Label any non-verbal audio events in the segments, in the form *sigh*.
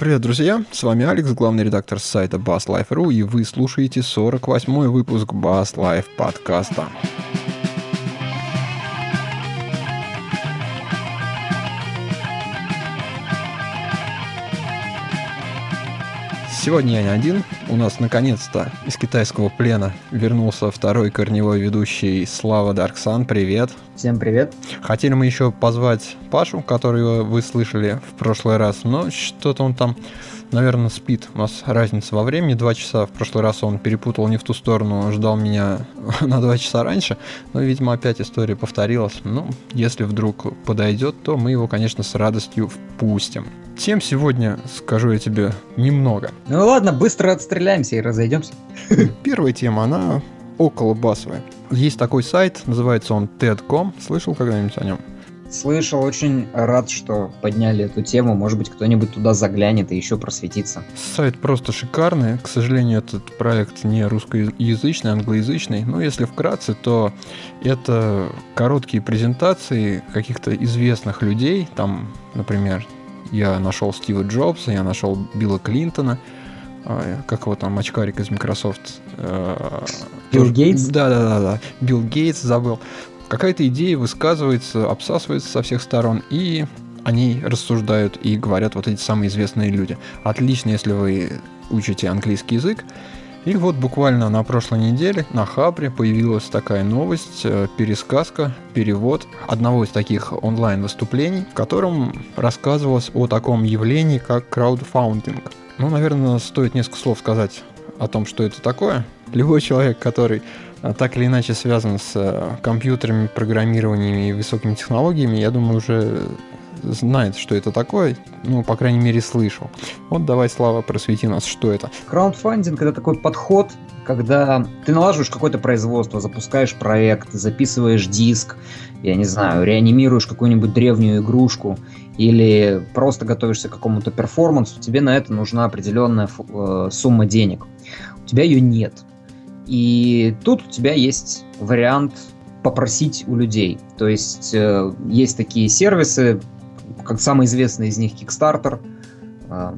Привет, друзья! С вами Алекс, главный редактор сайта BassLife.ru, и вы слушаете 48-й выпуск Bass Life подкаста. Сегодня я не один. У нас наконец-то из китайского плена вернулся второй корневой ведущий Слава Дарксан. Привет. Всем привет. Хотели мы еще позвать Пашу, которого вы слышали в прошлый раз, но что-то он там наверное, спит. У нас разница во времени, два часа. В прошлый раз он перепутал не в ту сторону, ждал меня *laughs* на два часа раньше. Но, видимо, опять история повторилась. Ну, если вдруг подойдет, то мы его, конечно, с радостью впустим. Тем сегодня, скажу я тебе, немного. Ну ладно, быстро отстреляемся и разойдемся. *laughs* Первая тема, она около басовая. Есть такой сайт, называется он TED.com. Слышал когда-нибудь о нем? Слышал, очень рад, что подняли эту тему. Может быть, кто-нибудь туда заглянет и еще просветится. Сайт просто шикарный. К сожалению, этот проект не русскоязычный, англоязычный. Но если вкратце, то это короткие презентации каких-то известных людей. Там, например, я нашел Стива Джобса, я нашел Билла Клинтона, а, как его там, очкарик из Microsoft. Э, Билл Гейтс? Да, да, да, да. Билл Гейтс забыл какая-то идея высказывается, обсасывается со всех сторон, и они рассуждают и говорят вот эти самые известные люди. Отлично, если вы учите английский язык. И вот буквально на прошлой неделе на Хабре появилась такая новость, э, пересказка, перевод одного из таких онлайн-выступлений, в котором рассказывалось о таком явлении, как краудфаундинг. Ну, наверное, стоит несколько слов сказать о том, что это такое. Любой человек, который так или иначе связан с э, компьютерами, программированием и высокими технологиями, я думаю, уже знает, что это такое, ну, по крайней мере, слышал. Вот давай, Слава, просвети нас, что это. Краундфандинг — это такой подход, когда ты налаживаешь какое-то производство, запускаешь проект, записываешь диск, я не знаю, реанимируешь какую-нибудь древнюю игрушку или просто готовишься к какому-то перформансу, тебе на это нужна определенная э, сумма денег. У тебя ее нет. И тут у тебя есть вариант попросить у людей. То есть э, есть такие сервисы, как самый известный из них Kickstarter. Э,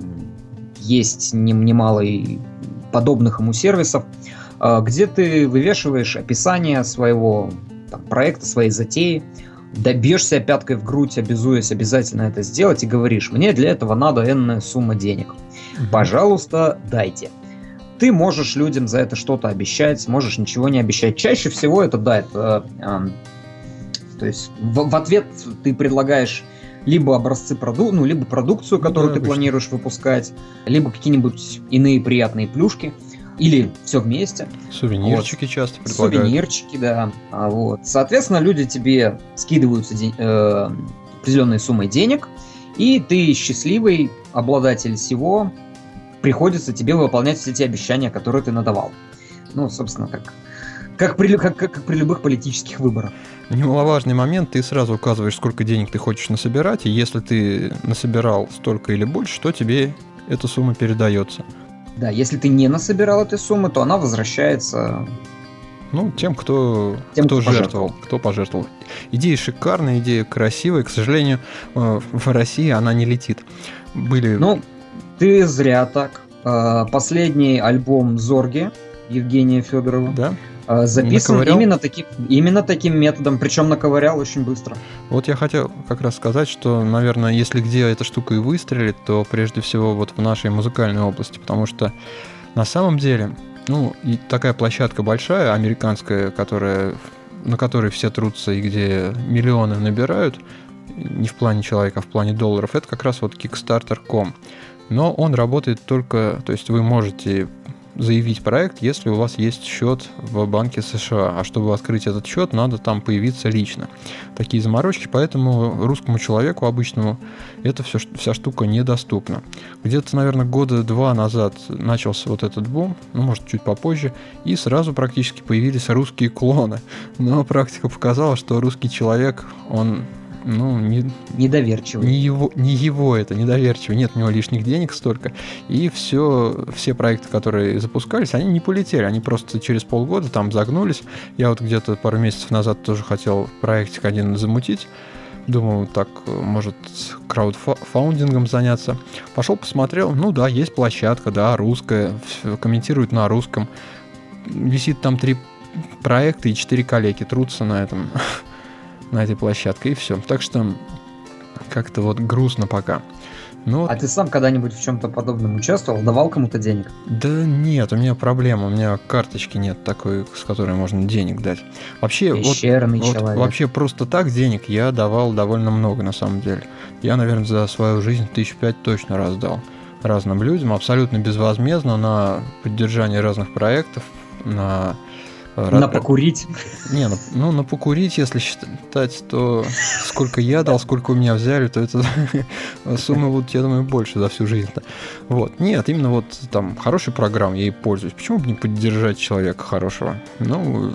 есть немало подобных ему сервисов, э, где ты вывешиваешь описание своего там, проекта, своей затеи, добьешься пяткой в грудь, обязуясь обязательно это сделать, и говоришь, мне для этого надо энная сумма денег. Пожалуйста, дайте ты можешь людям за это что-то обещать, можешь ничего не обещать. Чаще всего это да, это, э, то есть в, в ответ ты предлагаешь либо образцы проду, ну либо продукцию, ну которую да, ты обычно. планируешь выпускать, либо какие-нибудь иные приятные плюшки. Или все вместе. Сувенирчики вот. часто предлагают. Сувенирчики, да. А вот. Соответственно, люди тебе скидываются день, э, определенной суммой денег, и ты счастливый обладатель всего, приходится тебе выполнять все те обещания, которые ты надавал. Ну, собственно, как, как, при, как, как, как при любых политических выборах. Немаловажный момент, ты сразу указываешь, сколько денег ты хочешь насобирать, и если ты насобирал столько или больше, то тебе эта сумма передается. Да, если ты не насобирал этой суммы, то она возвращается ну, тем, кто, тем, кто, кто жертвовал, кто пожертвовал. Идея шикарная, идея красивая. К сожалению, э, в России она не летит. Были ну, ты зря так. А, последний альбом Зорги Евгения Федорова да? А, записан именно таким, именно таким методом, причем наковырял очень быстро. Вот я хотел как раз сказать, что, наверное, если где эта штука и выстрелит, то прежде всего вот в нашей музыкальной области, потому что на самом деле, ну, и такая площадка большая, американская, которая, на которой все трутся и где миллионы набирают, не в плане человека, а в плане долларов, это как раз вот Kickstarter.com но он работает только, то есть вы можете заявить проект, если у вас есть счет в банке США. А чтобы открыть этот счет, надо там появиться лично. Такие заморочки, поэтому русскому человеку обычному эта вся штука недоступна. Где-то, наверное, года два назад начался вот этот бум, ну, может, чуть попозже, и сразу практически появились русские клоны. Но практика показала, что русский человек, он ну, не, недоверчивый. Не его, не его это, недоверчивый. Нет у него лишних денег столько. И все, все проекты, которые запускались, они не полетели. Они просто через полгода там загнулись. Я вот где-то пару месяцев назад тоже хотел проектик один замутить. Думал, так, может, краудфаундингом заняться. Пошел, посмотрел, ну да, есть площадка, да, русская, комментируют на русском. Висит там три проекта и четыре коллеги трутся на этом, *laughs* на этой площадке, и все. Так что как-то вот грустно пока. Ну, а ты сам когда-нибудь в чем-то подобном участвовал? Давал кому-то денег? Да нет, у меня проблема. У меня карточки нет такой, с которой можно денег дать. Вообще, вот, вот, вообще просто так денег я давал довольно много на самом деле. Я, наверное, за свою жизнь тысяч пять точно раздал разным людям, абсолютно безвозмездно на поддержание разных проектов, на на покурить? Не, ну, ну на покурить, если считать, то сколько я дал, сколько у меня взяли, то это *laughs* сумма вот, я думаю, больше за всю жизнь. -то. Вот. Нет, именно вот там хорошая программа, я ей пользуюсь. Почему бы не поддержать человека хорошего? Ну,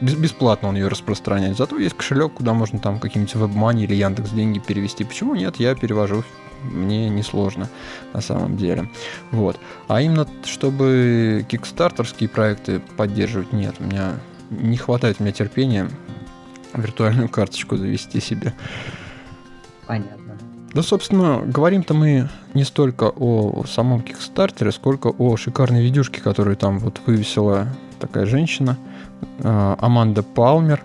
бесплатно он ее распространяет. Зато есть кошелек, куда можно там какие-нибудь WebMoney или Яндекс деньги перевести. Почему нет? Я перевожу мне несложно на самом деле. Вот. А именно, чтобы кикстартерские проекты поддерживать, нет, у меня не хватает у меня терпения виртуальную карточку завести себе. Понятно. Да, собственно, говорим-то мы не столько о самом Кикстартере, сколько о шикарной видюшке, которую там вот вывесила такая женщина, а, Аманда Палмер,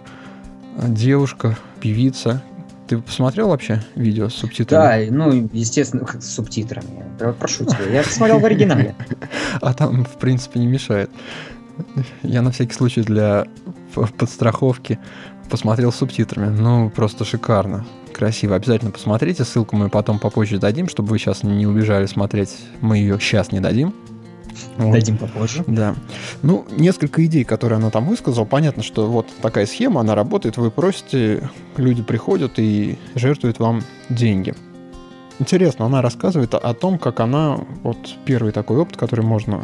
девушка, певица, ты посмотрел вообще видео с субтитрами? Да, ну, естественно, *laughs* с субтитрами. Прошу тебя, я посмотрел в оригинале. *laughs* А там, в принципе, не мешает. Я на всякий случай для подстраховки посмотрел с субтитрами. Ну, просто шикарно. Красиво. Обязательно посмотрите. Ссылку мы потом попозже дадим, чтобы вы сейчас не убежали смотреть. Мы ее сейчас не дадим. Вот. Дадим попозже. Да. Ну, несколько идей, которые она там высказала. Понятно, что вот такая схема, она работает, вы просите, люди приходят и жертвуют вам деньги. Интересно, она рассказывает о, том, как она, вот первый такой опыт, который можно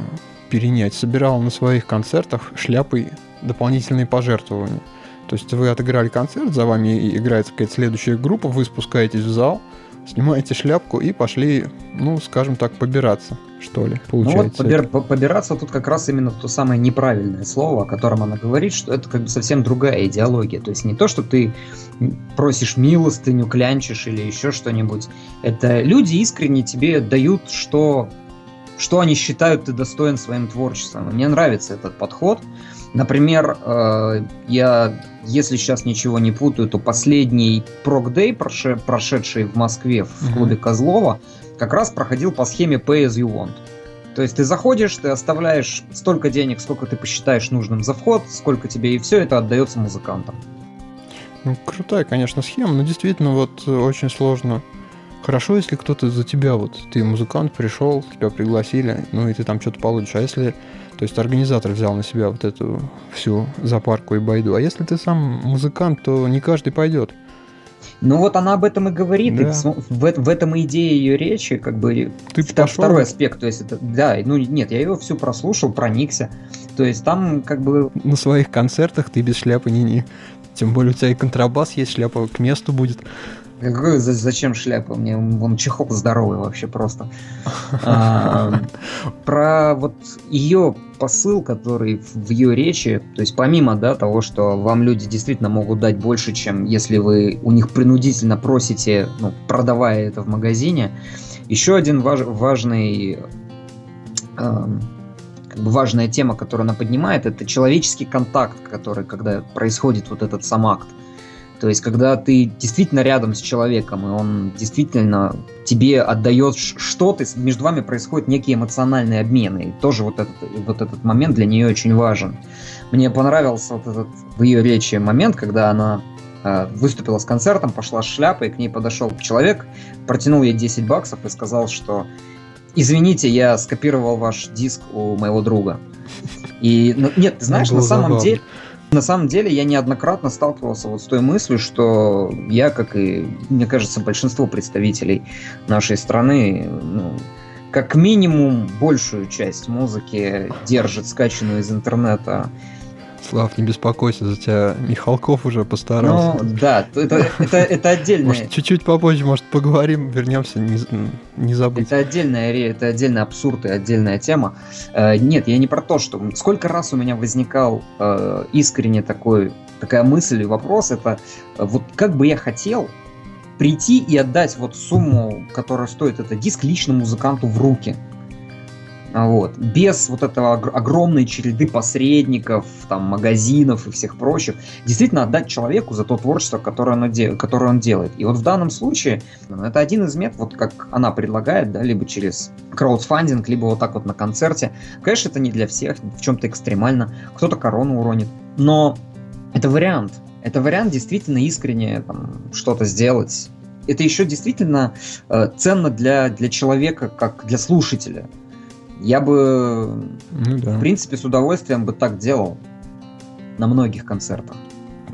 перенять, собирала на своих концертах шляпой дополнительные пожертвования. То есть вы отыграли концерт, за вами играет какая-то следующая группа, вы спускаетесь в зал, снимаете шляпку и пошли, ну, скажем так, побираться, что ли, получается. Ну вот побир, побираться тут как раз именно то самое неправильное слово, о котором она говорит, что это как бы совсем другая идеология. То есть не то, что ты просишь милостыню, клянчишь или еще что-нибудь. Это люди искренне тебе дают, что, что они считают ты достоин своим творчеством. И мне нравится этот подход. Например, э, я, если сейчас ничего не путаю, то последний прог-дэй, прошедший в Москве в клубе Козлова, как раз проходил по схеме Pay as you want. То есть ты заходишь, ты оставляешь столько денег, сколько ты посчитаешь нужным за вход, сколько тебе, и все это отдается музыкантам. Ну, крутая, конечно, схема, но действительно вот очень сложно. Хорошо, если кто-то за тебя, вот ты музыкант, пришел, тебя пригласили, ну и ты там что-то получишь. А если то есть организатор взял на себя вот эту всю запарку и байду. А если ты сам музыкант, то не каждый пойдет. Ну вот она об этом и говорит, да. и в, в этом и идея ее речи, как бы ты втор, второй аспект, то есть это, да, ну нет, я ее всю прослушал, проникся, то есть там как бы... На своих концертах ты без шляпы не-не, тем более у тебя и контрабас есть, шляпа к месту будет. Зачем шляпа? Мне он чехол здоровый вообще просто. А, про вот ее посыл, который в ее речи, то есть помимо да, того, что вам люди действительно могут дать больше, чем если вы у них принудительно просите, ну, продавая это в магазине, еще один важ, важный э, как бы важная тема, которую она поднимает, это человеческий контакт, который, когда происходит вот этот сам акт. То есть, когда ты действительно рядом с человеком, и он действительно тебе отдает что-то, между вами происходит некий эмоциональный обмен, и тоже вот этот, вот этот момент для нее очень важен. Мне понравился вот этот в ее речи момент, когда она э, выступила с концертом, пошла с шляпой, к ней подошел человек, протянул ей 10 баксов и сказал, что извините, я скопировал ваш диск у моего друга. И, ну, нет, ты знаешь, на самом деле, на самом деле я неоднократно сталкивался вот с той мыслью, что я, как и, мне кажется, большинство представителей нашей страны, ну, как минимум большую часть музыки держит скачанную из интернета Слав, не беспокойся, за тебя Михалков уже постарался. Ну, да, это, это, это отдельно. Может, чуть-чуть попозже, может, поговорим, вернемся, не, не забудь. Это отдельная, это отдельный абсурд и отдельная тема. Э, нет, я не про то, что... Сколько раз у меня возникал э, искренне такой, такая мысль и вопрос, это вот как бы я хотел, прийти и отдать вот сумму, которая стоит этот диск, лично музыканту в руки. Вот. Без вот этого огромной череды посредников, там, магазинов и всех прочих. Действительно отдать человеку за то творчество, которое он, де- которое он делает. И вот в данном случае ну, это один из методов, вот как она предлагает, да, либо через краудфандинг, либо вот так вот на концерте. Конечно, это не для всех, в чем-то экстремально. Кто-то корону уронит. Но это вариант. Это вариант действительно искренне там, что-то сделать. Это еще действительно э, ценно для, для человека, как для слушателя. Я бы, ну, да. в принципе, с удовольствием бы так делал на многих концертах.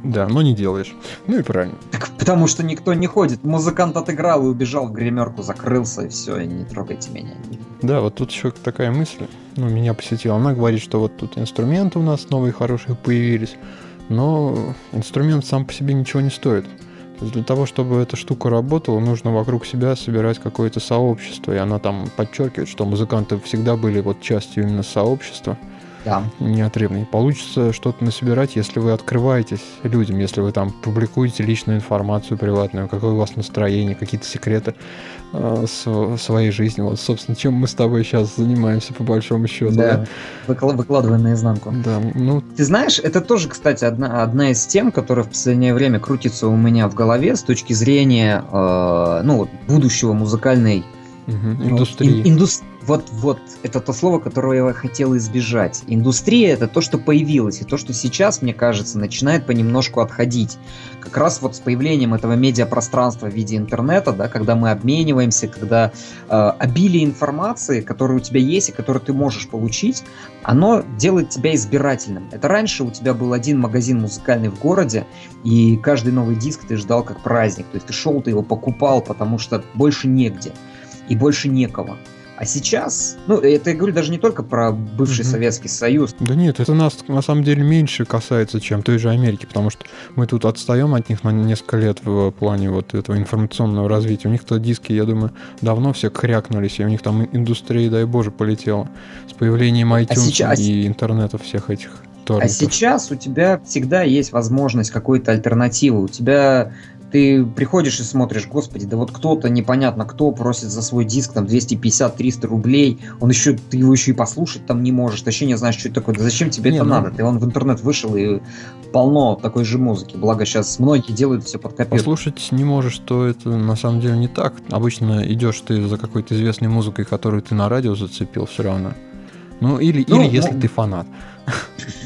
Да, но не делаешь. Ну и правильно. Так, потому что никто не ходит. Музыкант отыграл и убежал в гримерку, закрылся, и все, и не трогайте меня. Да, вот тут еще такая мысль, ну, меня посетила. Она говорит, что вот тут инструменты у нас новые хорошие появились, но инструмент сам по себе ничего не стоит. Для того, чтобы эта штука работала, нужно вокруг себя собирать какое-то сообщество. И она там подчеркивает, что музыканты всегда были вот частью именно сообщества да. неотрывно. И получится что-то насобирать, если вы открываетесь людям, если вы там публикуете личную информацию приватную, какое у вас настроение, какие-то секреты э, с, своей жизни. Вот, собственно, чем мы с тобой сейчас занимаемся, по большому счету. Да, да? выкладываем наизнанку. Да, ну... Ты знаешь, это тоже, кстати, одна, одна из тем, которая в последнее время крутится у меня в голове с точки зрения э, ну, будущего музыкальной Угу, индустрии. Ин, индус, вот, вот, это то слово, которого я хотел избежать. Индустрия это то, что появилось, и то, что сейчас, мне кажется, начинает понемножку отходить. Как раз вот с появлением этого медиапространства в виде интернета, да, когда мы обмениваемся, когда э, обилие информации, которая у тебя есть и которую ты можешь получить, оно делает тебя избирательным. Это раньше у тебя был один магазин музыкальный в городе, и каждый новый диск ты ждал как праздник. То есть ты шел, ты его покупал, потому что больше негде и больше некого. А сейчас, ну, это я говорю даже не только про бывший угу. Советский Союз. Да нет, это нас на самом деле меньше касается, чем той же Америки, потому что мы тут отстаем от них на несколько лет в плане вот этого информационного развития. У них-то диски, я думаю, давно все крякнулись, и у них там индустрия, дай боже, полетела с появлением iTunes а сейчас... и интернета всех этих торрентов. А сейчас у тебя всегда есть возможность какой-то альтернативы. У тебя ты приходишь и смотришь, господи, да вот кто-то непонятно кто просит за свой диск там 250-300 рублей, он еще, ты его еще и послушать там не можешь, ты вообще не знаешь, что это такое, да зачем тебе не, это ну... надо? Ты он в интернет вышел и полно такой же музыки, благо сейчас многие делают все под копирку. Послушать не можешь, то это на самом деле не так. Обычно идешь ты за какой-то известной музыкой, которую ты на радио зацепил все равно. Ну, или, ну, или если ну, ты фанат.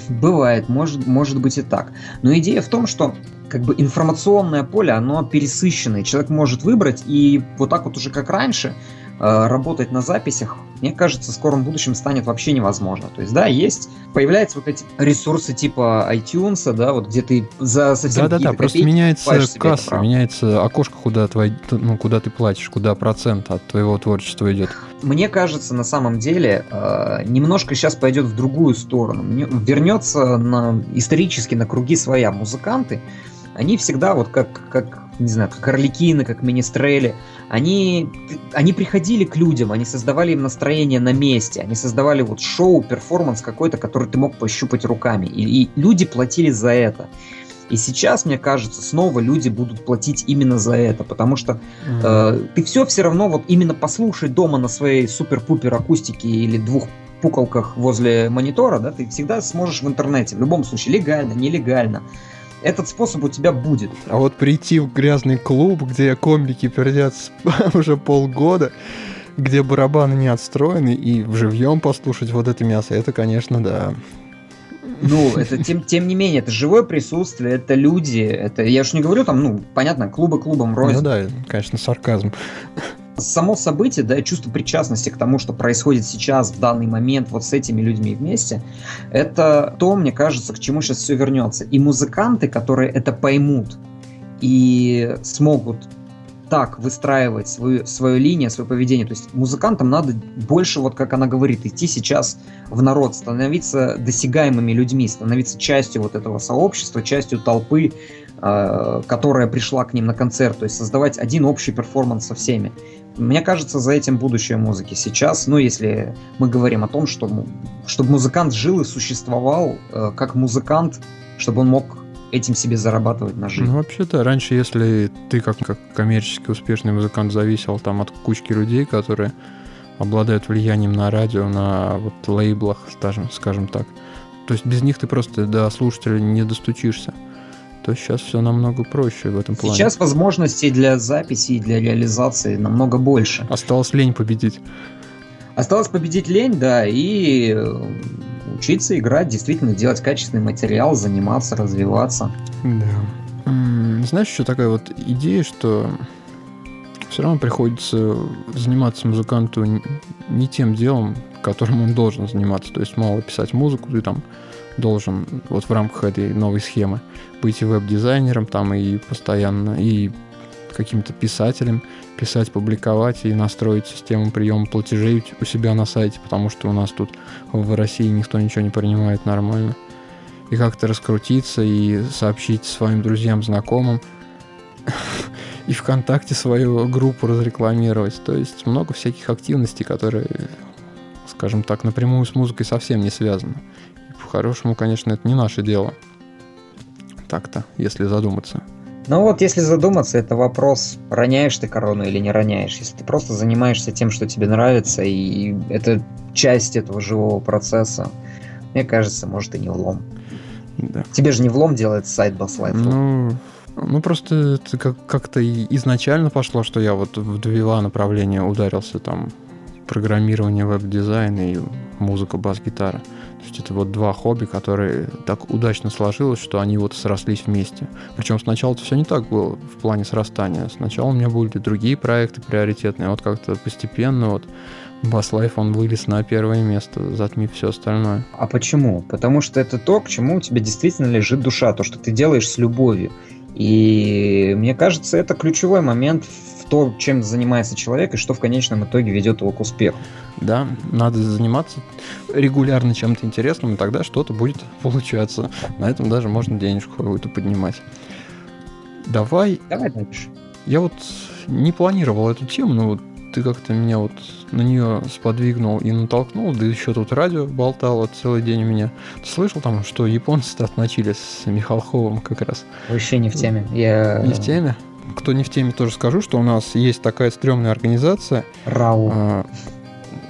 Бывает, может, может быть и так. Но идея в том, что как бы информационное поле, оно пересыщенное. Человек может выбрать и вот так вот уже как раньше работать на записях, мне кажется, в скором будущем станет вообще невозможно. То есть, да, есть, появляются вот эти ресурсы типа iTunes, да, вот где ты за совсем Да, да, да, просто меняется касса, меняется окошко, куда, твой, ну, куда ты платишь, куда процент от твоего творчества идет. Мне кажется, на самом деле, э, немножко сейчас пойдет в другую сторону. Вернется на, исторически на круги своя. Музыканты, они всегда вот как, как не знаю, как Орликины, как Министрели, они, они приходили к людям, они создавали им настроение на месте, они создавали вот шоу, перформанс какой-то, который ты мог пощупать руками, и, и люди платили за это. И сейчас, мне кажется, снова люди будут платить именно за это, потому что mm-hmm. э, ты все все равно вот именно послушай дома на своей супер-пупер акустике или двух пукалках возле монитора, да, ты всегда сможешь в интернете, в любом случае, легально, нелегально этот способ у тебя будет. А вот прийти в грязный клуб, где комбики пердят *laughs* уже полгода, где барабаны не отстроены, и в живьем послушать вот это мясо, это, конечно, да. Ну, это тем, тем не менее, это живое присутствие, это люди, это, я уж не говорю там, ну, понятно, клубы клубом рознь. Ну да, конечно, сарказм само событие, да, чувство причастности к тому, что происходит сейчас, в данный момент, вот с этими людьми вместе, это то, мне кажется, к чему сейчас все вернется. И музыканты, которые это поймут и смогут так выстраивать свою, свою линию, свое поведение. То есть музыкантам надо больше, вот как она говорит, идти сейчас в народ, становиться досягаемыми людьми, становиться частью вот этого сообщества, частью толпы, которая пришла к ним на концерт, то есть создавать один общий перформанс со всеми. Мне кажется, за этим будущее музыки сейчас, ну, если мы говорим о том, что, чтобы музыкант жил и существовал э, как музыкант, чтобы он мог этим себе зарабатывать на жизнь. Ну, вообще-то, раньше, если ты как, как коммерчески успешный музыкант зависел там от кучки людей, которые обладают влиянием на радио, на вот лейблах, скажем, скажем так, то есть без них ты просто до слушателя не достучишься то сейчас все намного проще в этом плане. Сейчас возможностей для записи и для реализации намного больше. Осталось лень победить. Осталось победить лень, да, и э, учиться играть, действительно делать качественный материал, заниматься, развиваться. Да. Знаешь, еще такая вот идея, что все равно приходится заниматься музыканту не тем делом, которым он должен заниматься. То есть мало писать музыку, ты там должен вот в рамках этой новой схемы быть и веб-дизайнером там и постоянно, и каким-то писателем, писать, публиковать и настроить систему приема платежей у себя на сайте, потому что у нас тут в России никто ничего не принимает нормально. И как-то раскрутиться и сообщить своим друзьям, знакомым, *laughs* и ВКонтакте свою группу разрекламировать. То есть много всяких активностей, которые, скажем так, напрямую с музыкой совсем не связаны. По-хорошему, конечно, это не наше дело. Так-то, если задуматься. Ну вот, если задуматься, это вопрос, роняешь ты корону или не роняешь. Если ты просто занимаешься тем, что тебе нравится, и это часть этого живого процесса, мне кажется, может и не влом. Да. Тебе же не влом делает сайт Boss Life. Ну, ну, просто как- как-то изначально пошло, что я вот в два направления ударился, там, программирование, веб-дизайн и музыка, бас-гитара. То есть это вот два хобби, которые так удачно сложилось, что они вот срослись вместе. Причем сначала это все не так было в плане срастания. Сначала у меня были другие проекты приоритетные, вот как-то постепенно вот Life, он вылез на первое место, затмив все остальное. А почему? Потому что это то, к чему у тебя действительно лежит душа, то, что ты делаешь с любовью. И мне кажется, это ключевой момент то, чем занимается человек и что в конечном итоге ведет его к успеху. Да, надо заниматься регулярно чем-то интересным, и тогда что-то будет получаться. На этом даже можно денежку какую-то поднимать. Давай. Давай дальше. Я вот не планировал эту тему, но вот ты как-то меня вот на нее сподвигнул и натолкнул, да еще тут радио болтало целый день у меня. Ты слышал там, что японцы-то отмочили с Михалковым как раз? Вообще не в теме. Я... Не в теме? Кто не в теме, тоже скажу, что у нас есть такая стрёмная организация. РАУ. А,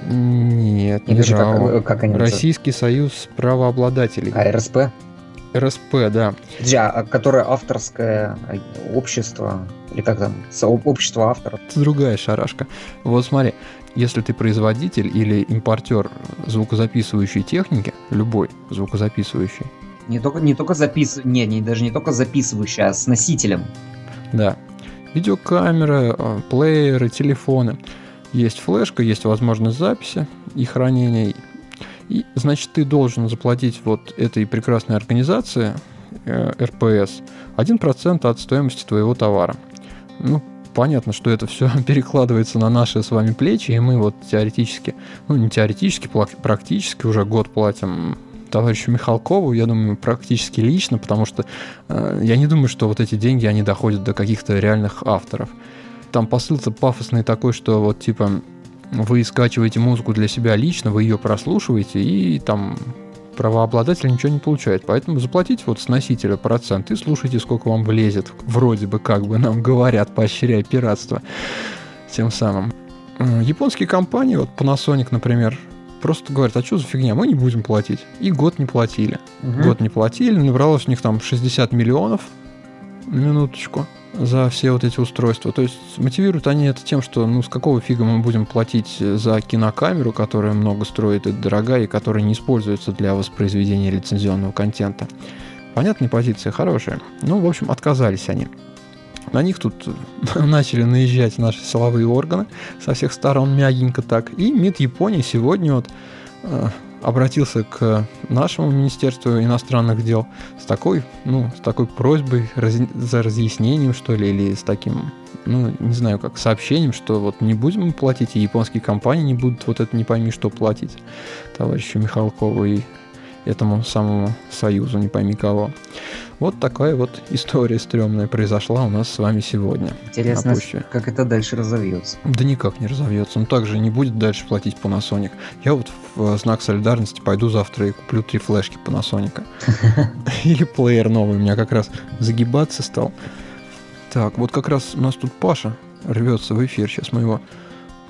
нет, не Или РАУ. Как, как они Российский союз правообладателей. А, РСП? РСП, да. Подожди, а которое авторское общество, или как там, общество авторов? Это другая шарашка. Вот смотри, если ты производитель или импортер звукозаписывающей техники, любой звукозаписывающий. Не только, не только запис... Не, не, даже не только записывающий, а с носителем. Да. Видеокамеры, а, плееры, телефоны. Есть флешка, есть возможность записи и хранения. И, значит, ты должен заплатить вот этой прекрасной организации, э, РПС, 1% от стоимости твоего товара. Ну, понятно, что это все *laughs* перекладывается на наши с вами плечи, и мы вот теоретически, ну не теоретически, практически уже год платим товарищу Михалкову, я думаю, практически лично, потому что э, я не думаю, что вот эти деньги, они доходят до каких-то реальных авторов. Там посыл-то пафосный такой, что вот типа вы скачиваете музыку для себя лично, вы ее прослушиваете, и там правообладатель ничего не получает. Поэтому заплатите вот с носителя процент и слушайте, сколько вам влезет. Вроде бы как бы нам говорят, поощряя пиратство. Тем самым. Японские компании, вот Panasonic, например, просто говорят, а что за фигня, мы не будем платить. И год не платили. Угу. Год не платили, набралось у них там 60 миллионов минуточку за все вот эти устройства. То есть мотивируют они это тем, что ну с какого фига мы будем платить за кинокамеру, которая много строит и дорогая, и которая не используется для воспроизведения лицензионного контента. Понятная позиция, хорошая. Ну, в общем, отказались они. На них тут *laughs* начали наезжать наши силовые органы со всех сторон мягенько так. И МИД Японии сегодня вот э, обратился к нашему Министерству иностранных дел с такой, ну, с такой просьбой раз, за разъяснением, что ли, или с таким, ну, не знаю, как сообщением, что вот не будем платить, и японские компании не будут вот это не пойми что платить товарищу Михалкову и этому самому союзу, не пойми кого. Вот такая вот история стрёмная произошла у нас с вами сегодня. Интересно, как это дальше разовьется. Да никак не разовьется. Он также не будет дальше платить Panasonic. Я вот в знак солидарности пойду завтра и куплю три флешки Panasonic. *laughs* Или плеер новый. У меня как раз загибаться стал. Так, вот как раз у нас тут Паша рвется в эфир. Сейчас мы его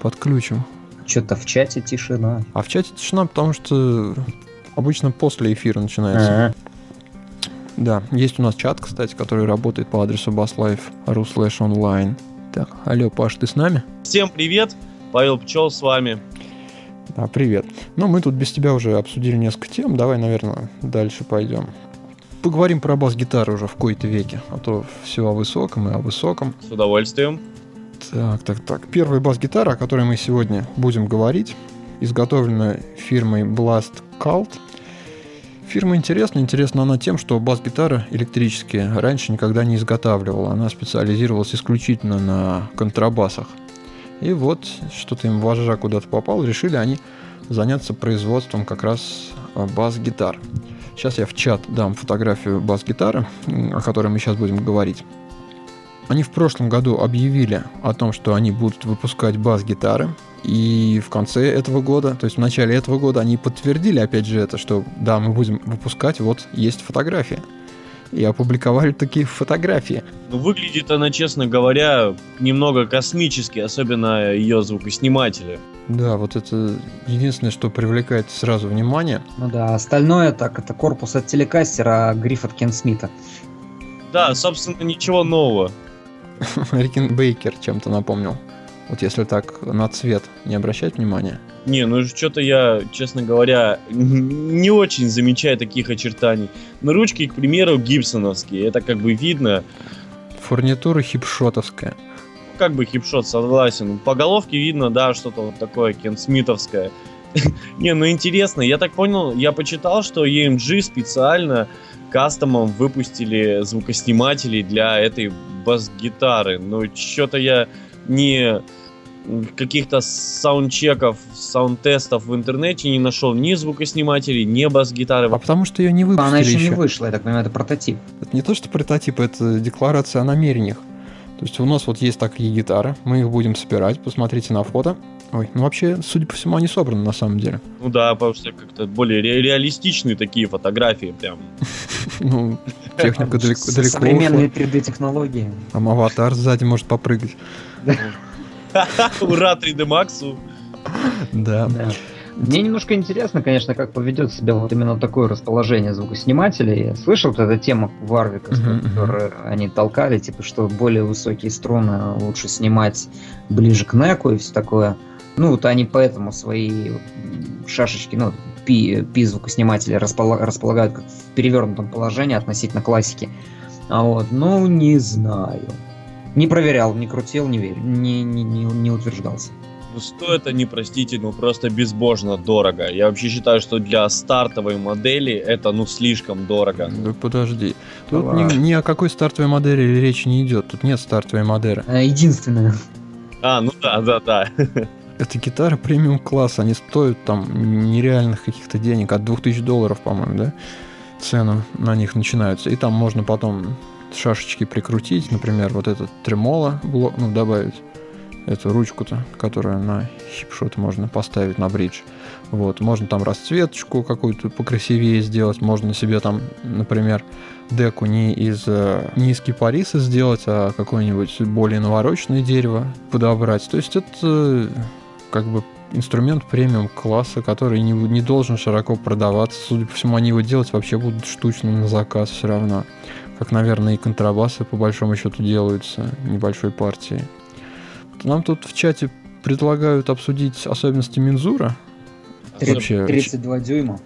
подключим. Что-то в чате тишина. А в чате тишина, потому что обычно после эфира начинается. А-а-а. Да, есть у нас чат, кстати, который работает по адресу basslife.ru slash online. Так, алло, Паш, ты с нами? Всем привет, Павел Пчел с вами. Да, привет. Ну, мы тут без тебя уже обсудили несколько тем, давай, наверное, дальше пойдем. Поговорим про бас-гитары уже в кои-то веке, а то все о высоком и о высоком. С удовольствием. Так, так, так. Первая бас-гитара, о которой мы сегодня будем говорить, изготовлена фирмой Blast Cult – Фирма интересна. Интересна она тем, что бас-гитары электрические раньше никогда не изготавливала. Она специализировалась исключительно на контрабасах. И вот что-то им вожжа куда-то попал, решили они заняться производством как раз а, бас-гитар. Сейчас я в чат дам фотографию бас-гитары, о которой мы сейчас будем говорить. Они в прошлом году объявили о том, что они будут выпускать бас-гитары. И в конце этого года, то есть в начале этого года, они подтвердили опять же это, что да, мы будем выпускать, вот есть фотография. И опубликовали такие фотографии. Ну, выглядит она, честно говоря, немного космически, особенно ее звукосниматели. Да, вот это единственное, что привлекает сразу внимание. Ну да, остальное так, это корпус от телекастера, а гриф от Кен Смита. Да, собственно, ничего нового. *laughs* Рикен Бейкер чем-то напомнил. Вот если так на цвет не обращать внимания. Не, ну что-то я, честно говоря, не очень замечаю таких очертаний. На ручки, к примеру, гибсоновские, это как бы видно. Фурнитура хипшотовская. Как бы хипшот, согласен. По головке видно, да, что-то вот такое Кен Смитовское. *laughs* Не, ну интересно, я так понял, я почитал, что EMG специально кастомом выпустили звукосниматели для этой бас-гитары. Ну, что-то я не каких-то саундчеков, саунд-тестов в интернете не нашел ни звукоснимателей, ни бас-гитары. А потому что ее не выпустили Она еще, еще не вышла, я так понимаю, это прототип. Это не то, что прототип, это декларация о намерениях. То есть у нас вот есть такие гитары, мы их будем собирать, посмотрите на фото. Ой, ну вообще, судя по всему, они собраны на самом деле. Ну да, потому что как-то более ре- реалистичные такие фотографии прям. *laughs* Ну, техника далеко Современные 3D-технологии. А аватар сзади может попрыгать. *laughs* Ура 3D Max. Да. Мне немножко интересно, конечно, как поведет себя вот именно такое расположение звукоснимателей. Я слышал вот эту тему Варвика, uh-huh, которую они толкали, типа, что более высокие струны лучше снимать ближе к неку и все такое. Ну, вот они поэтому свои шашечки, ну, пи, пи звукосниматели располагают как в перевернутом положении относительно классики. А вот, ну, не знаю. Не проверял, не крутил, не верю, не, не, не, не утверждался. Ну, стоит они, простите, ну просто безбожно дорого. Я вообще считаю, что для стартовой модели это ну слишком дорого. Да подожди. Тут ни, ни о какой стартовой модели речи не идет. Тут нет стартовой модели. А, единственная. А, ну да, да, да. *laughs* Это гитара премиум класса, они стоят там нереальных каких-то денег, от 2000 долларов, по-моему, да? Цену на них начинаются. И там можно потом шашечки прикрутить, например, вот этот тремоло блок, ну, добавить эту ручку-то, которую на хипшот можно поставить на бридж. Вот, можно там расцветочку какую-то покрасивее сделать, можно себе там, например, деку не из э, не из кипариса сделать, а какое-нибудь более навороченное дерево подобрать. То есть это как бы инструмент премиум класса, который не, не должен широко продаваться. Судя по всему, они его делать вообще будут штучно на заказ все равно как, наверное, и контрабасы по большому счету делаются небольшой партией. Нам тут в чате предлагают обсудить особенности Минзура. 30, вообще, 32 дюйма.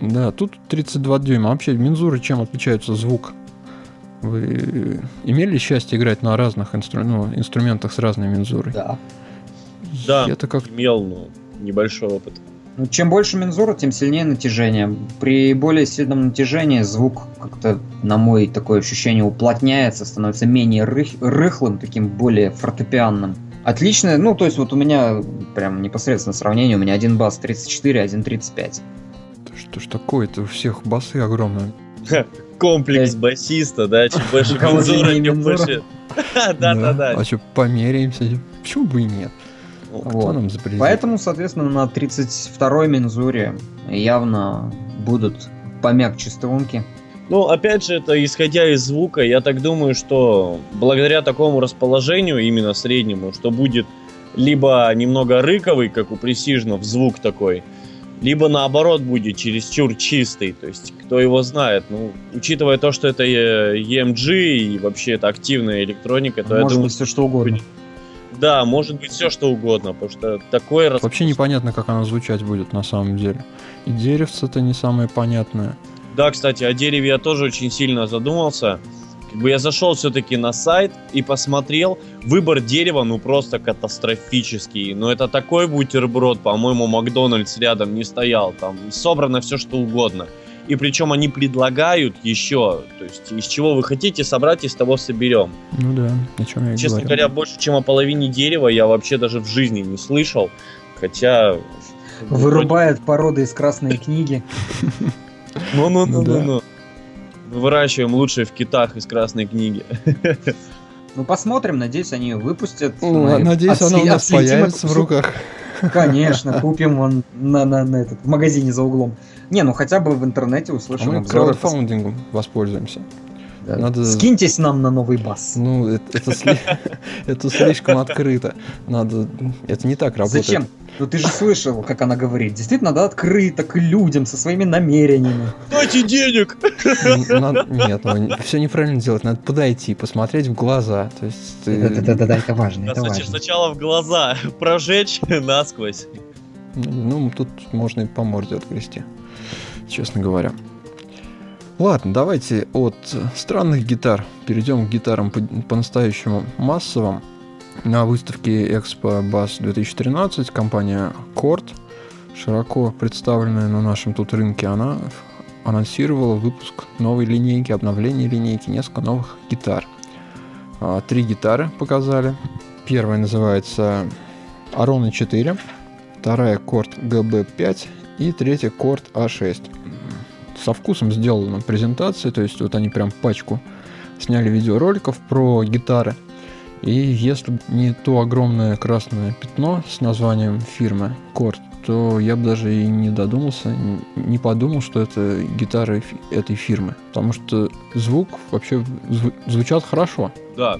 Да, тут 32 дюйма. Вообще, Минзуры чем отличаются звук? Вы имели счастье играть на разных инстру... ну, инструментах с разной мензурой? Да. Да, это как... имел ну, небольшой опыт. Ну, чем больше мензура, тем сильнее натяжение. При более сильном натяжении звук как-то, на мой такое ощущение, уплотняется, становится менее рых, рыхлым, таким более фортепианным. Отлично, ну, то есть вот у меня прям непосредственно сравнение, у меня один бас 34, один 35. Что ж такое-то? У всех басы огромные. *laughs* Комплекс басиста, да, чем больше *laughs* мензура, тем больше... *laughs* Да-да-да. А что, померяемся? Почему бы и нет? Вот. нам Поэтому, соответственно, на 32-й мензуре явно будут помягче струнки. Ну, опять же, это исходя из звука, я так думаю, что благодаря такому расположению, именно среднему, что будет либо немного рыковый, как у пресижнов, звук такой, либо наоборот будет чересчур чистый. То есть, кто его знает. Ну, учитывая то, что это EMG и вообще это активная электроника, то Может я думаю, быть все что угодно. Будет... Да, может быть все что угодно, потому что такое... Вообще непонятно, как оно звучать будет на самом деле. И деревце-то не самое понятное. Да, кстати, о дереве я тоже очень сильно задумался. Как бы я зашел все-таки на сайт и посмотрел. Выбор дерева, ну просто катастрофический. Но это такой бутерброд, по-моему, Макдональдс рядом не стоял. Там собрано все что угодно. И причем они предлагают еще, то есть из чего вы хотите собрать, из того соберем. Ну да, о чем я Честно говорю. говоря, больше, чем о половине дерева я вообще даже в жизни не слышал. Хотя... Вырубает вроде... породы из красной книги. *laughs* Ну-ну-ну-ну-ну. Выращиваем лучшее в китах из красной книги. *laughs* Ну, посмотрим, надеюсь, они ее выпустят. Ну, надеюсь, она у нас появится в руках. Конечно, купим он на, на, на этот, в магазине за углом. Не, ну хотя бы в интернете услышим а мы обзоры. краудфаундингом воспользуемся. Да. Надо... Скиньтесь нам на новый бас. Ну, это, это, сли... *laughs* это слишком открыто. Надо... Это не так работает. Зачем? Ну ты же слышал, как она говорит. Действительно, надо открыто к людям со своими намерениями. Дайте денег! Надо... Нет, ну, все неправильно делать. Надо подойти, посмотреть в глаза. То есть ты... Да-да-да, это важно, это важно. Сначала в глаза, *laughs* прожечь насквозь. Ну, тут можно и по морде отгрести, честно говоря. Ладно, давайте от странных гитар перейдем к гитарам по-настоящему массовым. На выставке Expo Bass 2013 компания Cord, широко представленная на нашем тут рынке, она анонсировала выпуск новой линейки, обновление линейки, несколько новых гитар. А, три гитары показали. Первая называется Arona 4, вторая Cord GB5 и третья Cord A6 со вкусом сделана презентация, то есть вот они прям пачку сняли видеороликов про гитары. И если не то огромное красное пятно с названием фирмы Корт, то я бы даже и не додумался, не подумал, что это гитары этой фирмы. Потому что звук вообще звучат хорошо. Да,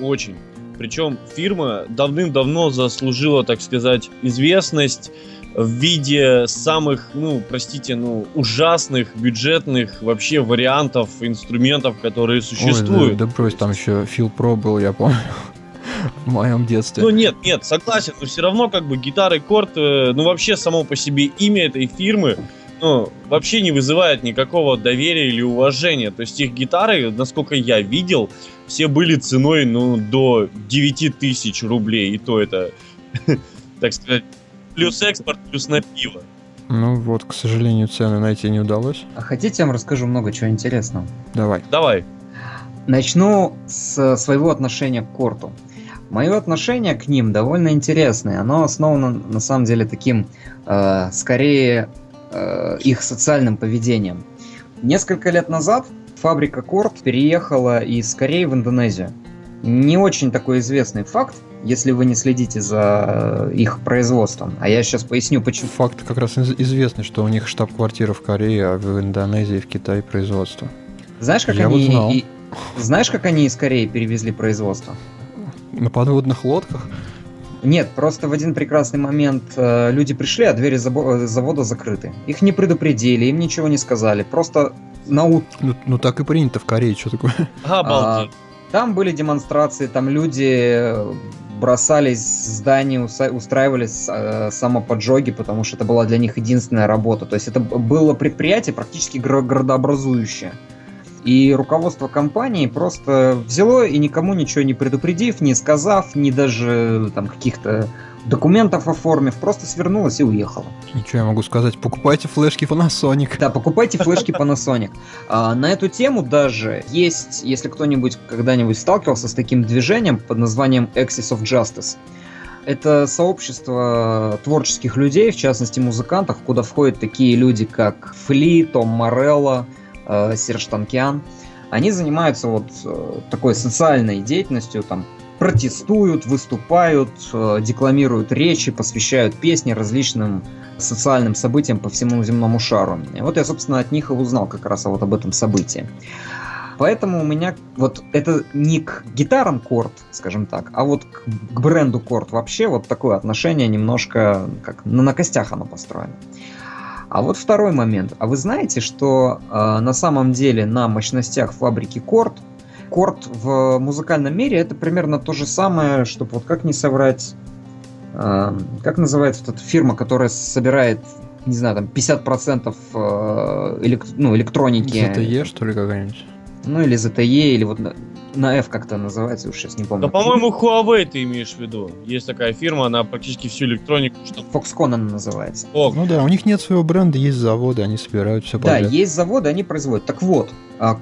очень. Причем фирма давным-давно заслужила, так сказать, известность в виде самых, ну, простите, ну, ужасных бюджетных вообще вариантов инструментов, которые существуют. Ой, да, да брось, там еще Фил Про был, я помню. *laughs* в моем детстве. Ну нет, нет, согласен, но все равно как бы гитары Корт, э, ну вообще само по себе имя этой фирмы, ну, вообще не вызывает никакого доверия или уважения. То есть их гитары, насколько я видел, все были ценой, ну, до 9 тысяч рублей. И то это, *laughs* так сказать, плюс экспорт, плюс на пиво. Ну вот, к сожалению, цены найти не удалось. А хотите, я вам расскажу много чего интересного? Давай. Давай. Начну с своего отношения к Корту. Мое отношение к ним довольно интересное. Оно основано на самом деле таким, э, скорее, э, их социальным поведением. Несколько лет назад фабрика Корт переехала из Кореи в Индонезию. Не очень такой известный факт, если вы не следите за э, их производством. А я сейчас поясню, почему. Факт как раз известный, что у них штаб-квартира в Корее, а в Индонезии и в Китае производство. Знаешь, как я они... Вот знал. И... Знаешь, как они из Кореи перевезли производство? На подводных лодках? Нет, просто в один прекрасный момент э, люди пришли, а двери забо- завода закрыты. Их не предупредили, им ничего не сказали. Просто на ут... ну, ну так и принято в Корее, что такое? Обалдеть. А, там были демонстрации, там люди бросались в здание, устраивали э, самоподжоги, потому что это была для них единственная работа. То есть это было предприятие практически городообразующее. И руководство компании просто взяло и никому ничего не предупредив, не сказав, ни даже там каких-то документов оформив, просто свернулась и уехала. Ничего я могу сказать, покупайте флешки Panasonic. Да, покупайте флешки Panasonic. А, на эту тему даже есть, если кто-нибудь когда-нибудь сталкивался с таким движением под названием Axis of Justice. Это сообщество творческих людей, в частности музыкантов, куда входят такие люди, как Фли, Том Морелло, э, Серж Танкиан. Они занимаются вот э, такой социальной деятельностью, там протестуют, выступают, э, декламируют речи, посвящают песни различным социальным событиям по всему земному шару. И вот я, собственно, от них и узнал как раз вот об этом событии. Поэтому у меня вот это не к гитарам корт, скажем так, а вот к, к бренду корт вообще вот такое отношение немножко как на, на костях оно построено. А вот второй момент. А вы знаете, что э, на самом деле на мощностях фабрики Корт Корт в музыкальном мире это примерно то же самое, чтобы вот как не соврать, э, как называется эта фирма, которая собирает не знаю, там 50% э, элект, ну, электроники. ZTE, что ли, какая-нибудь? Ну, или ZTE, или вот на, F как-то называется, уж сейчас не помню. Да, по-моему, Huawei ты имеешь в виду. Есть такая фирма, она практически всю электронику... Что... Foxconn она называется. О. Ну да, у них нет своего бренда, есть заводы, они собирают все подряд. Да, есть заводы, они производят. Так вот,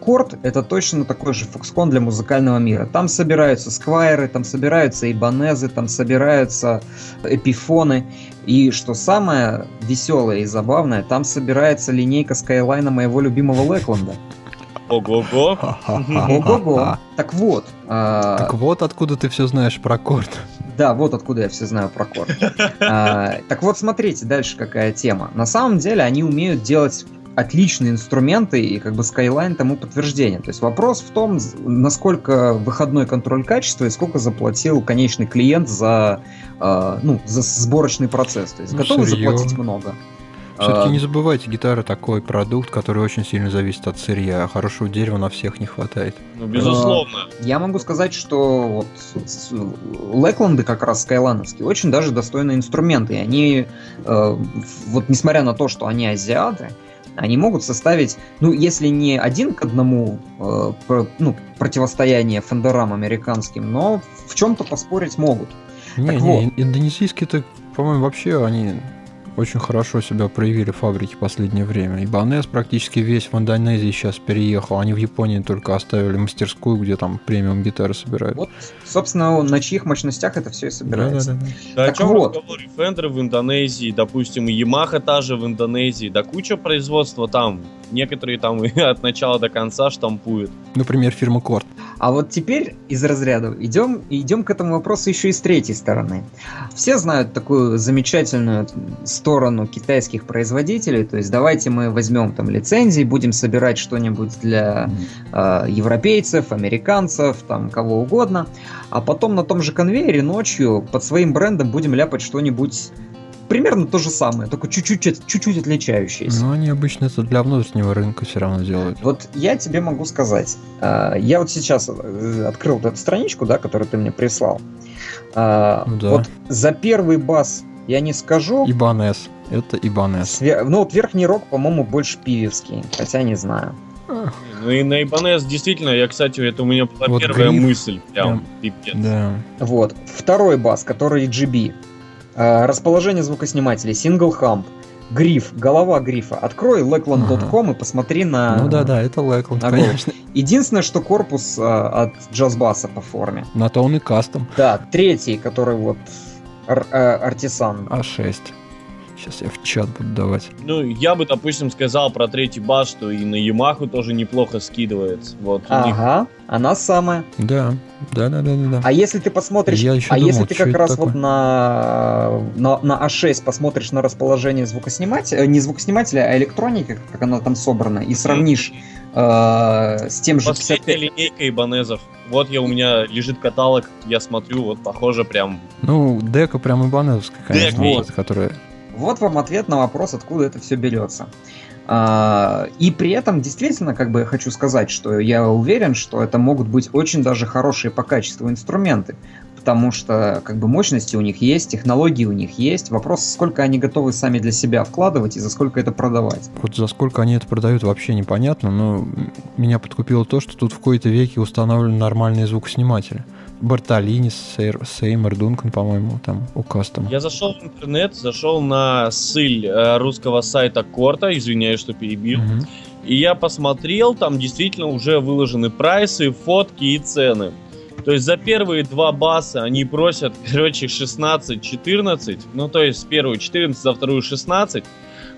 Корт это точно такой же Foxconn для музыкального мира. Там собираются сквайры, там собираются ибанезы, там собираются эпифоны. И что самое веселое и забавное, там собирается линейка Скайлайна моего любимого Лэкленда. Ого-го. Ого-го. Так вот. А, так вот откуда ты все знаешь про корт. Да, вот откуда я все знаю про корт. А, так вот, смотрите, дальше какая тема. На самом деле они умеют делать отличные инструменты, и как бы Skyline тому подтверждение. То есть вопрос в том, насколько выходной контроль качества и сколько заплатил конечный клиент за, э, ну, за сборочный процесс. То есть ну, готовы сырье. заплатить много. Все-таки а... не забывайте, гитара такой продукт, который очень сильно зависит от сырья. А хорошего дерева на всех не хватает. Ну, безусловно. А, я могу сказать, что вот Лэкленды как раз скайлановские очень даже достойные инструменты. И они, э, вот несмотря на то, что они азиаты, они могут составить, ну, если не один к одному э, про, ну, противостояние фендерам американским, но в чем-то поспорить могут. Не, так не, вот. индонезийские-то, по-моему, вообще они очень хорошо себя проявили фабрики в последнее время. Ибанес практически весь в Индонезии сейчас переехал. Они в Японии только оставили мастерскую, где там премиум гитары собирают. Вот, собственно, на чьих мощностях это все и собирается. Да, да, да. да. о чем вот. разговор? Фендер в Индонезии, допустим, и Yamaha та же в Индонезии. Да куча производства там. Некоторые там *laughs* и от начала до конца штампуют. Например, фирма Корт. А вот теперь из разряда идем, идем к этому вопросу еще и с третьей стороны. Все знают такую замечательную сторону китайских производителей, то есть давайте мы возьмем там лицензии, будем собирать что-нибудь для э, европейцев, американцев, там кого угодно, а потом на том же конвейере ночью под своим брендом будем ляпать что-нибудь примерно то же самое, только чуть-чуть, чуть-чуть отличающееся. Но они обычно это для внутреннего рынка все равно делают. Вот я тебе могу сказать, а, я вот сейчас э, открыл вот эту страничку, да, которую ты мне прислал. А, ну да. Вот за первый бас я не скажу. Ибанес. Это Ибанес. Свер... Ну вот верхний рог, по-моему, больше пивевский, хотя не знаю. Ну и на Ибанес действительно, я, кстати, это у меня была вот первая гриф. мысль. Прям, пипец. Да. Вот. Второй бас, который GB. А, расположение звукоснимателей, сингл хамп, гриф, голова грифа. Открой lakeland.com ага. и посмотри на... Ну да-да, это Lakeland, на конечно. Единственное, что корпус а, от джазбаса по форме. На то он и кастом. Да, третий, который вот ар- а, артисан. А6. Сейчас я в чат буду давать. Ну, я бы, допустим, сказал про третий бас, что и на Ямаху тоже неплохо скидывается. Вот ага, них... она самая. Да, да, да, да, да. А если ты посмотришь, я еще а думал, если ты как раз такое? вот на, на, на А6 посмотришь на расположение звукоснимателя, э, не звукоснимателя, а электроники, как она там собрана, и сравнишь э, с тем же... Последняя 55... линейка Ибанезов. Вот я у меня лежит каталог, я смотрю, вот похоже прям... Ну, дека прям Ибанезовская, конечно, Дек, вот. которая вот вам ответ на вопрос, откуда это все берется. А, и при этом действительно, как бы я хочу сказать, что я уверен, что это могут быть очень даже хорошие по качеству инструменты, потому что как бы мощности у них есть, технологии у них есть. Вопрос, сколько они готовы сами для себя вкладывать и за сколько это продавать. Вот за сколько они это продают, вообще непонятно, но меня подкупило то, что тут в кои-то веке установлены нормальные звукосниматели. Бартолини, Сейр, Сеймер, Дункан, по-моему, там у кастом. Я зашел в интернет, зашел на ссыль э, русского сайта Корта, извиняюсь, что перебил. Угу. И я посмотрел, там действительно уже выложены прайсы, фотки и цены. То есть за первые два баса они просят, *laughs* короче, 16-14. Ну, то есть первую 14, за вторую 16.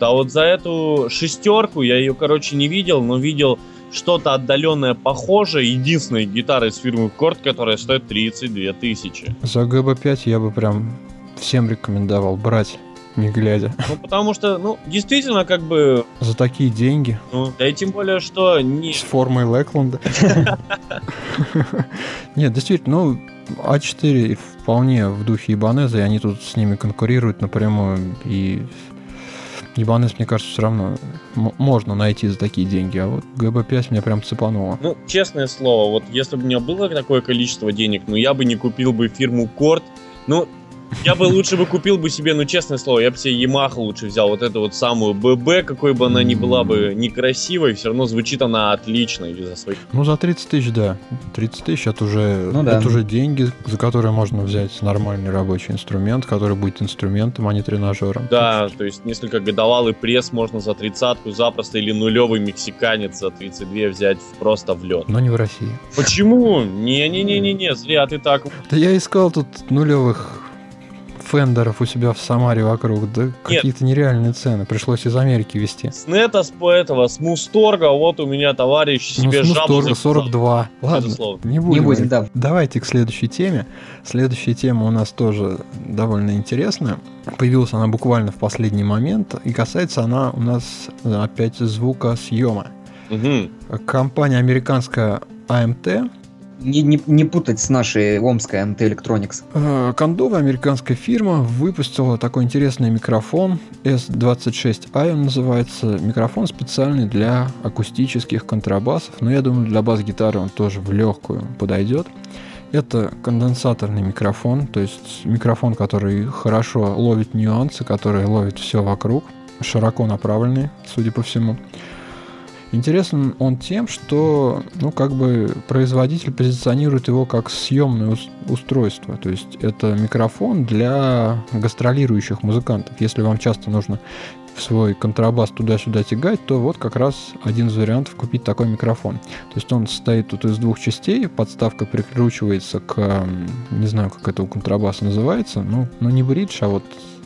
А вот за эту шестерку я ее, короче, не видел, но видел что-то отдаленное похожее. Единственная гитара из фирмы Корт, которая стоит 32 тысячи. За ГБ5 я бы прям всем рекомендовал брать не глядя. Ну, потому что, ну, действительно, как бы... За такие деньги. Ну, да и тем более, что... Не... С формой Лекланда. *laughs* Нет, действительно, ну, А4 вполне в духе Ибанеза, и они тут с ними конкурируют напрямую, и Ибанез, мне кажется, все равно можно найти за такие деньги, а вот ГБ5 меня прям цепануло. Ну, честное слово, вот если бы у меня было такое количество денег, ну, я бы не купил бы фирму Корт, ну, я бы лучше бы купил бы себе, ну, честное слово, я бы себе Yamaha лучше взял, вот эту вот самую ББ, какой бы она ни была бы некрасивой, все равно звучит она отлично из-за своих... Ну, за 30 тысяч, да. 30 тысяч это уже, ну, да. это уже деньги, за которые можно взять нормальный рабочий инструмент, который будет инструментом, а не тренажером. Да, то есть несколько годовалый пресс можно за тридцатку запросто или нулевый мексиканец за 32 взять просто в лед. Но не в России. Почему? Не-не-не-не-не, зря ты так... Да я искал тут нулевых фендеров у себя в Самаре вокруг, да какие-то нереальные цены. Пришлось из Америки везти. С нета, с этого, с Мусторга, вот у меня товарищ ну, себе с Мусторга 42. Ладно, не будем. Не будем, да. Давайте к следующей теме. Следующая тема у нас тоже довольно интересная. Появилась она буквально в последний момент, и касается она у нас опять звука съема. Угу. Компания американская AMT не, не, не путать с нашей омской MT Electronics. Э, кондовая американская фирма выпустила такой интересный микрофон S26i он называется. Микрофон специальный для акустических контрабасов, но я думаю для бас-гитары он тоже в легкую подойдет. Это конденсаторный микрофон, то есть микрофон, который хорошо ловит нюансы, который ловит все вокруг, широко направленный, судя по всему. Интересен он тем, что, ну, как бы производитель позиционирует его как съемное устройство. То есть это микрофон для гастролирующих музыкантов. Если вам часто нужно свой контрабас туда-сюда тягать, то вот как раз один из вариантов купить такой микрофон. То есть он состоит тут из двух частей, подставка прикручивается к, не знаю, как это у контрабаса называется, ну, ну не бридж, а вот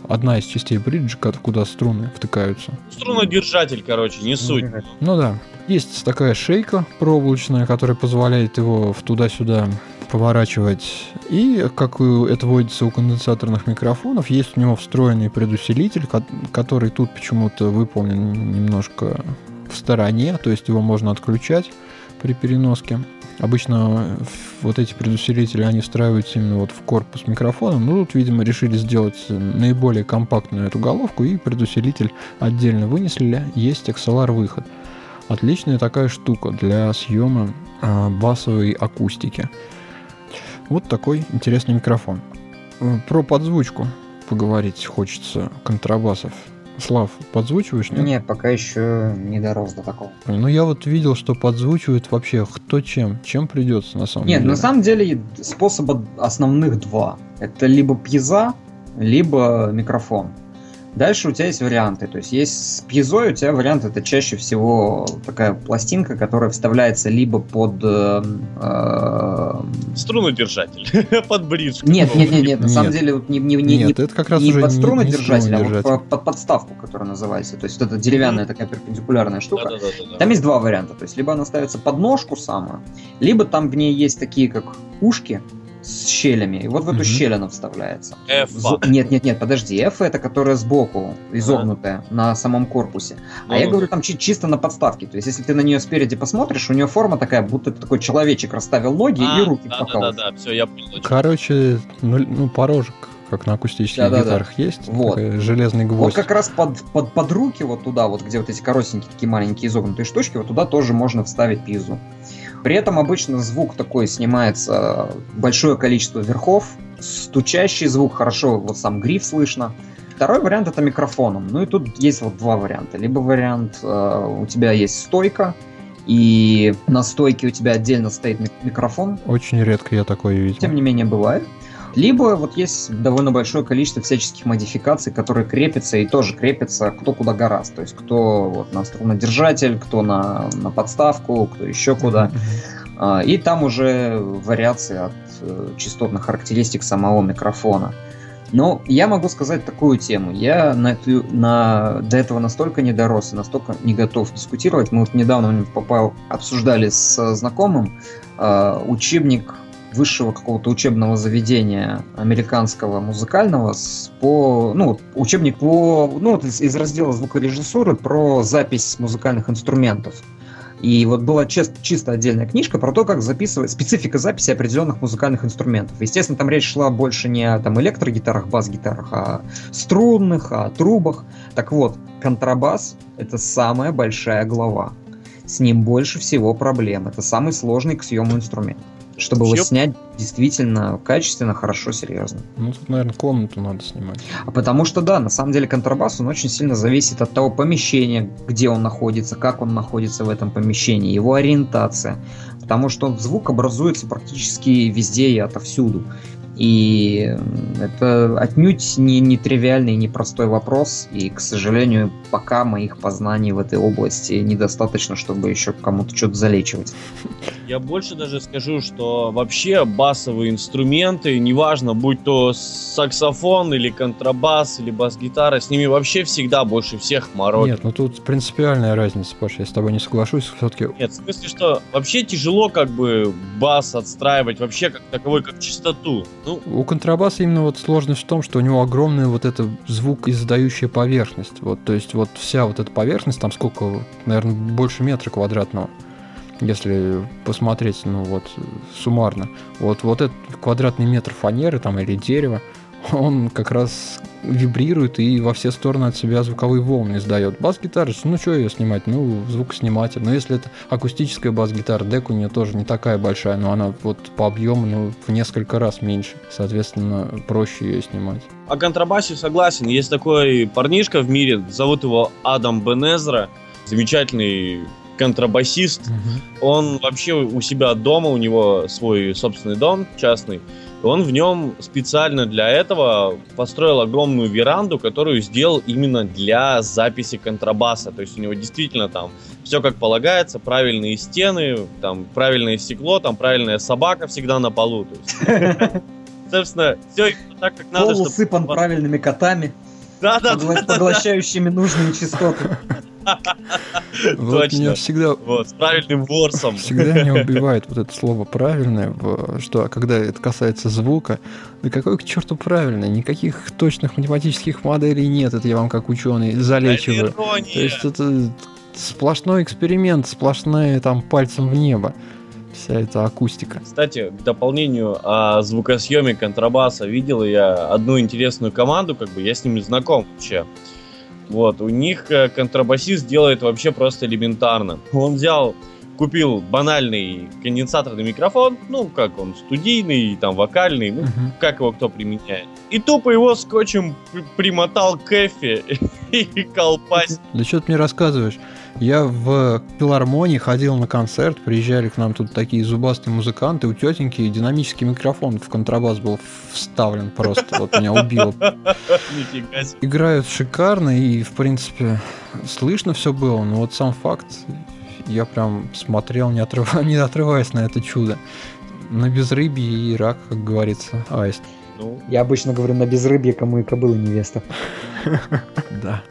одна из частей бриджа, куда струны втыкаются. Струнодержатель, короче, не суть. Ну да. Есть такая шейка проволочная, которая позволяет его туда-сюда поворачивать. И, как это водится у конденсаторных микрофонов, есть у него встроенный предусилитель, который тут почему-то выполнен немножко в стороне, то есть его можно отключать при переноске. Обычно вот эти предусилители, они встраиваются именно вот в корпус микрофона, но тут, видимо, решили сделать наиболее компактную эту головку и предусилитель отдельно вынесли, есть XLR-выход. Отличная такая штука для съема э, басовой акустики. Вот такой интересный микрофон. Э, про подзвучку поговорить хочется контрабасов. Слав, подзвучиваешь, нет? Нет, пока еще не дорос до такого. Ну, я вот видел, что подзвучивает вообще кто чем. Чем придется, на самом нет, деле. Нет, на самом деле способа основных два. Это либо пьеза, либо микрофон. Дальше у тебя есть варианты. То есть есть с пьезой у тебя вариант это чаще всего такая пластинка, которая вставляется либо под... Э, э, Струнодержатель. *laughs* под бридж. Нет, нет, нет, нет. На самом деле не, не, не, нет, это как раз не уже под струнодержатель, а вот под подставку, которая называется. То есть это деревянная такая перпендикулярная штука. Да, да, да, Там есть два варианта. То есть либо она ставится под ножку самую, либо там в ней есть такие как ушки, с щелями. И вот в эту mm-hmm. щель она вставляется. F. Нет, нет, нет, подожди. F это которая сбоку, изогнутая, а. на самом корпусе. А ну, я говорю там чи- чисто на подставке. То есть, если ты на нее спереди посмотришь, у нее форма такая, будто такой человечек расставил ноги а, и руки да, показал. Да, да, да, все, я понял. Короче, ну, ну порожек как на акустических да, гитарах да, да. есть. Вот. Железный гвоздь. Вот как раз под, под, под руки вот туда, вот где вот эти коротенькие такие маленькие изогнутые штучки, вот туда тоже можно вставить пизу. При этом обычно звук такой снимается большое количество верхов, стучащий звук, хорошо вот сам гриф слышно. Второй вариант это микрофоном. Ну и тут есть вот два варианта. Либо вариант э, у тебя есть стойка, и на стойке у тебя отдельно стоит микрофон. Очень редко я такое видел. Тем не менее бывает. Либо вот есть довольно большое количество всяческих модификаций, которые крепятся и тоже крепятся кто куда гораздо. То есть кто вот на струнодержатель, кто на, на подставку, кто еще куда. А, и там уже вариации от э, частотных характеристик самого микрофона. Но я могу сказать такую тему. Я на, на, до этого настолько не дорос и настолько не готов дискутировать. Мы вот недавно попал, обсуждали с знакомым э, учебник высшего какого-то учебного заведения американского музыкального с, по ну учебник по ну вот из, из раздела звукорежиссуры про запись музыкальных инструментов. И вот была чисто, чисто отдельная книжка про то, как записывать специфика записи определенных музыкальных инструментов. Естественно, там речь шла больше не о там, электрогитарах, бас-гитарах, а струнных, о трубах. Так вот, контрабас — это самая большая глава. С ним больше всего проблем. Это самый сложный к съему инструмент чтобы его снять действительно качественно, хорошо, серьезно. Ну, тут, наверное, комнату надо снимать. А потому что, да, на самом деле контрабас, он очень сильно зависит от того помещения, где он находится, как он находится в этом помещении, его ориентация. Потому что звук образуется практически везде и отовсюду. И это отнюдь не нетривиальный, непростой вопрос. И, к сожалению, пока моих познаний в этой области недостаточно, чтобы еще кому-то что-то залечивать. Я больше даже скажу, что вообще басовые инструменты, неважно, будь то саксофон или контрабас или бас-гитара, с ними вообще всегда больше всех морочат. Нет, ну тут принципиальная разница, Паша, я с тобой не соглашусь, все-таки... Нет, в смысле, что вообще тяжело как бы бас отстраивать вообще как таковой, как частоту. Ну, у контрабаса именно вот сложность в том, что у него огромная вот эта звук издающая поверхность. Вот, то есть вот вся вот эта поверхность, там сколько, наверное, больше метра квадратного если посмотреть, ну вот, суммарно. Вот, вот этот квадратный метр фанеры там или дерева, *laughs* он как раз вибрирует и во все стороны от себя звуковые волны издает. Бас-гитара, ну что ее снимать? Ну, звукосниматель. Но если это акустическая бас-гитара, дек у нее тоже не такая большая, но она вот по объему ну, в несколько раз меньше. Соответственно, проще ее снимать. О контрабасе согласен. Есть такой парнишка в мире, зовут его Адам Бенезра. Замечательный контрабасист. Угу. Он вообще у себя дома, у него свой собственный дом частный. Он в нем специально для этого построил огромную веранду, которую сделал именно для записи контрабаса. То есть у него действительно там все как полагается, правильные стены, там правильное стекло, там правильная собака всегда на полу. *laughs* собственно, все так, как надо. Пол усыпан правильными котами. Да, да, поглощающими нужные частоты. *laughs* *laughs* Вот меня всегда... Вот, с правильным ворсом. Всегда меня *laughs* убивает вот это слово «правильное», что когда это касается звука, да какой к черту правильное? Никаких точных математических моделей нет, это я вам как ученый залечиваю. То есть это сплошной эксперимент, сплошная там пальцем в небо вся эта акустика. Кстати, к дополнению о звукосъеме контрабаса видел я одну интересную команду, как бы я с ними знаком вообще. Вот, у них э, контрабасист делает вообще просто элементарно. Он взял, купил банальный конденсаторный микрофон, ну, как он, студийный, там, вокальный, ну, uh-huh. как его кто применяет. И тупо его скотчем примотал к эфе *laughs* и колпасть. Да что ты мне рассказываешь? Я в филармонии ходил на концерт, приезжали к нам тут такие зубастые музыканты, у тетеньки динамический микрофон в контрабас был вставлен просто, вот меня убило. Играют шикарно и, в принципе, слышно все было, но вот сам факт, я прям смотрел, не, отрыв... *laughs* не отрываясь на это чудо. На безрыбье и рак, как говорится, аист. Ну. Я обычно говорю на безрыбье, кому и кобыла невеста. *laughs* Да.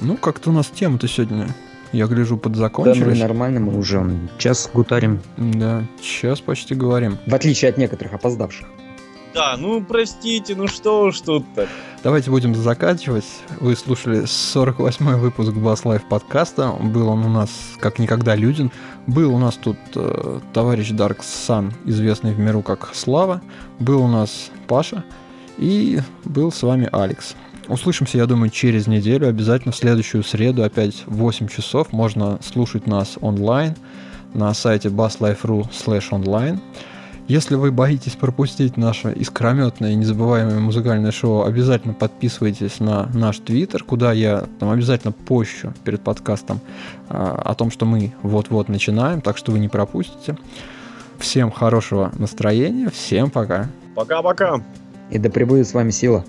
Ну, как-то у нас тема-то сегодня, я гляжу, подзакончились. Да, нормально, мы уже час гутарим. Да, час почти говорим. В отличие от некоторых опоздавших. Да, ну простите, ну что уж тут-то. Давайте будем заканчивать. Вы слушали 48-й выпуск Bass Life подкаста. Был он у нас как никогда люден. Был у нас тут э, товарищ Dark Sun, известный в миру как Слава. Был у нас Паша. И был с вами Алекс. Услышимся, я думаю, через неделю. Обязательно в следующую среду, опять в 8 часов. Можно слушать нас онлайн на сайте basslife.ru slash online. Если вы боитесь пропустить наше искрометное и незабываемое музыкальное шоу, обязательно подписывайтесь на наш твиттер, куда я там обязательно пощу перед подкастом а, о том, что мы вот-вот начинаем, так что вы не пропустите. Всем хорошего настроения, всем пока. Пока-пока. И да пребудет с вами сила.